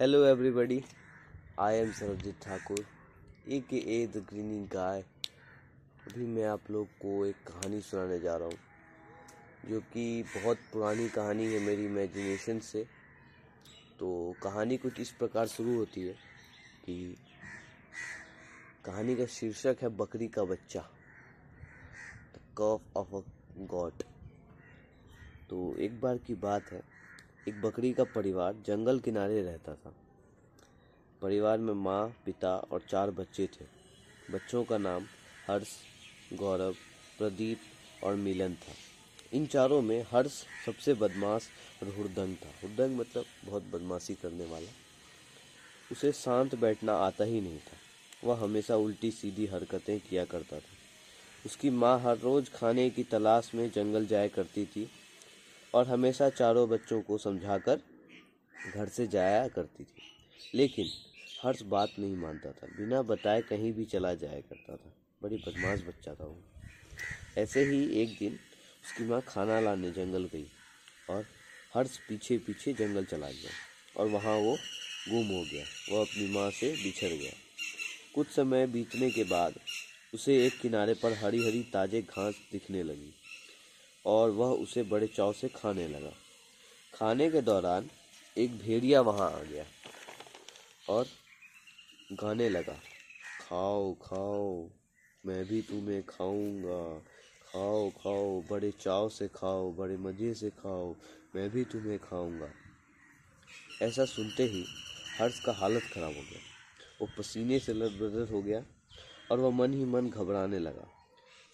Hello everybody I am Sarabjit Thakur A K A the grinning गाय अभी मैं आप लोग को एक कहानी सुनाने जा रहा हूँ, जो कि बहुत पुरानी कहानी है मेरी इमेजिनेशन से। तो कहानी कुछ इस प्रकार शुरू होती है कि कहानी का शीर्षक है बकरी का बच्चा the calf of a god तो एक बार की बात है एक बकरी का परिवार जंगल किनारे रहता था। परिवार में माँ, पिता और चार बच्चे थे। बच्चों का नाम हर्ष, गौरव, प्रदीप और मिलन था। इन चारों में हर्ष सबसे बदमाश और हुरदंग था। हुरदंग मतलब बहुत बदमाशी करने वाला। उसे शांत बैठना आता ही नहीं था। वह हमेशा उल्टी सीधी हरकतें किया करता था। उसकी माँ हर रोज़ खाने की तलाश में जंगल जाया करती थी। और हमेशा चारों बच्चों को समझाकर घर से जाया करती थी। लेकिन हर्ष बात नहीं मानता था। बिना बताए कहीं भी चला जाया करता था। बड़ी बदमाश बच्चा था वो। ऐसे ही एक दिन उसकी माँ खाना लाने जंगल गई और हर्ष पीछे पीछे जंगल चला गया और वहाँ वो गुम हो गया। वो अपनी माँ से बिछड़ गया। कुछ समय बीतने के बाद उसे एक किनारे पर हरी हरी ताजे घास दिखने लगी। और वह उसे बड़े चाव से खाने लगा। खाने के दौरान एक भेड़िया वहाँ आ गया और गाने लगा, खाओ खाओ, मैं भी तुम्हें खाऊँगा। खाओ खाओ, बड़े चाव से खाओ, बड़े मज़े से खाओ, मैं भी तुम्हें खाऊँगा। ऐसा सुनते ही हर्ष का हालत ख़राब हो गया। वो पसीने से लदबदर हो गया और वह मन ही मन घबराने लगा।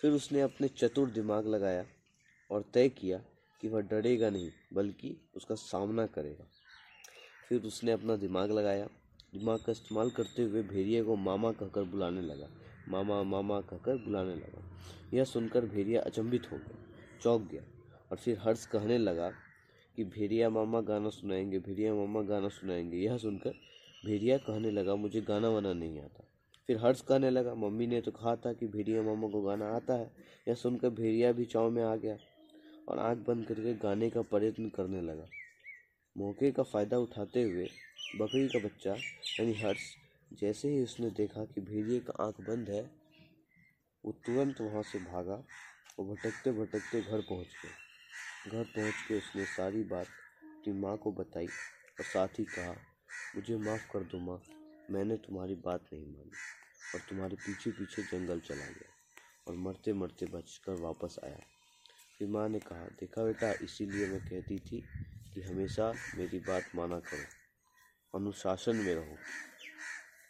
फिर उसने अपने चतुर दिमाग लगाया और तय किया कि वह डरेगा नहीं, बल्कि उसका सामना करेगा। फिर उसने अपना दिमाग लगाया। दिमाग का इस्तेमाल करते हुए भेड़िया को मामा कहकर बुलाने लगा। मामा मामा कहकर बुलाने लगा। यह सुनकर भेड़िया अचंभित हो गया चौंक गया और फिर हर्ष कहने लगा कि भेड़िया मामा गाना सुनाएँगे, भेड़िया मामा गाना सुनाएँगे। यह सुनकर भेड़िया कहने लगा, मुझे गाना वाना नहीं आता। फिर हर्ष कहने लगा, मम्मी ने तो कहा था कि भेड़िया मामा को गाना आता है। यह सुनकर भेड़िया भी चाव में आ गया। और आँख बंद करके गाने का प्रयत्न करने लगा। मौके का फ़ायदा उठाते हुए बकरी का बच्चा, यानी हर्ष, जैसे ही उसने देखा कि भेड़िए का आँख बंद है, वो तुरंत वहाँ से भागा और भटकते भटकते घर पहुँच गया। घर पहुँच के उसने सारी बात अपनी माँ को बताई और साथ ही कहा, मुझे माफ़ कर दो माँ, मैंने तुम्हारी बात नहीं मानी और तुम्हारे पीछे पीछे जंगल चला गया और मरते मरते बचकर वापस आया। फिर माँ ने कहा, देखा बेटा, इसीलिए मैं कहती थी कि हमेशा मेरी बात माना करो, अनुशासन में रहो।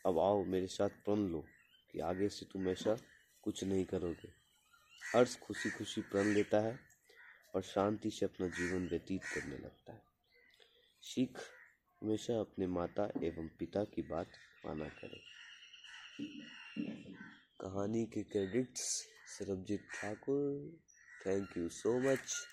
अब आओ, मेरे साथ प्रण लो कि आगे से तुम ऐसा कुछ नहीं करोगे। हर्ष खुशी खुशी प्रण लेता है और शांति से अपना जीवन व्यतीत करने लगता है। सिख हमेशा अपने माता एवं पिता की बात माना करें। कहानी के credits Sarabjit Thakur. Thank you so much.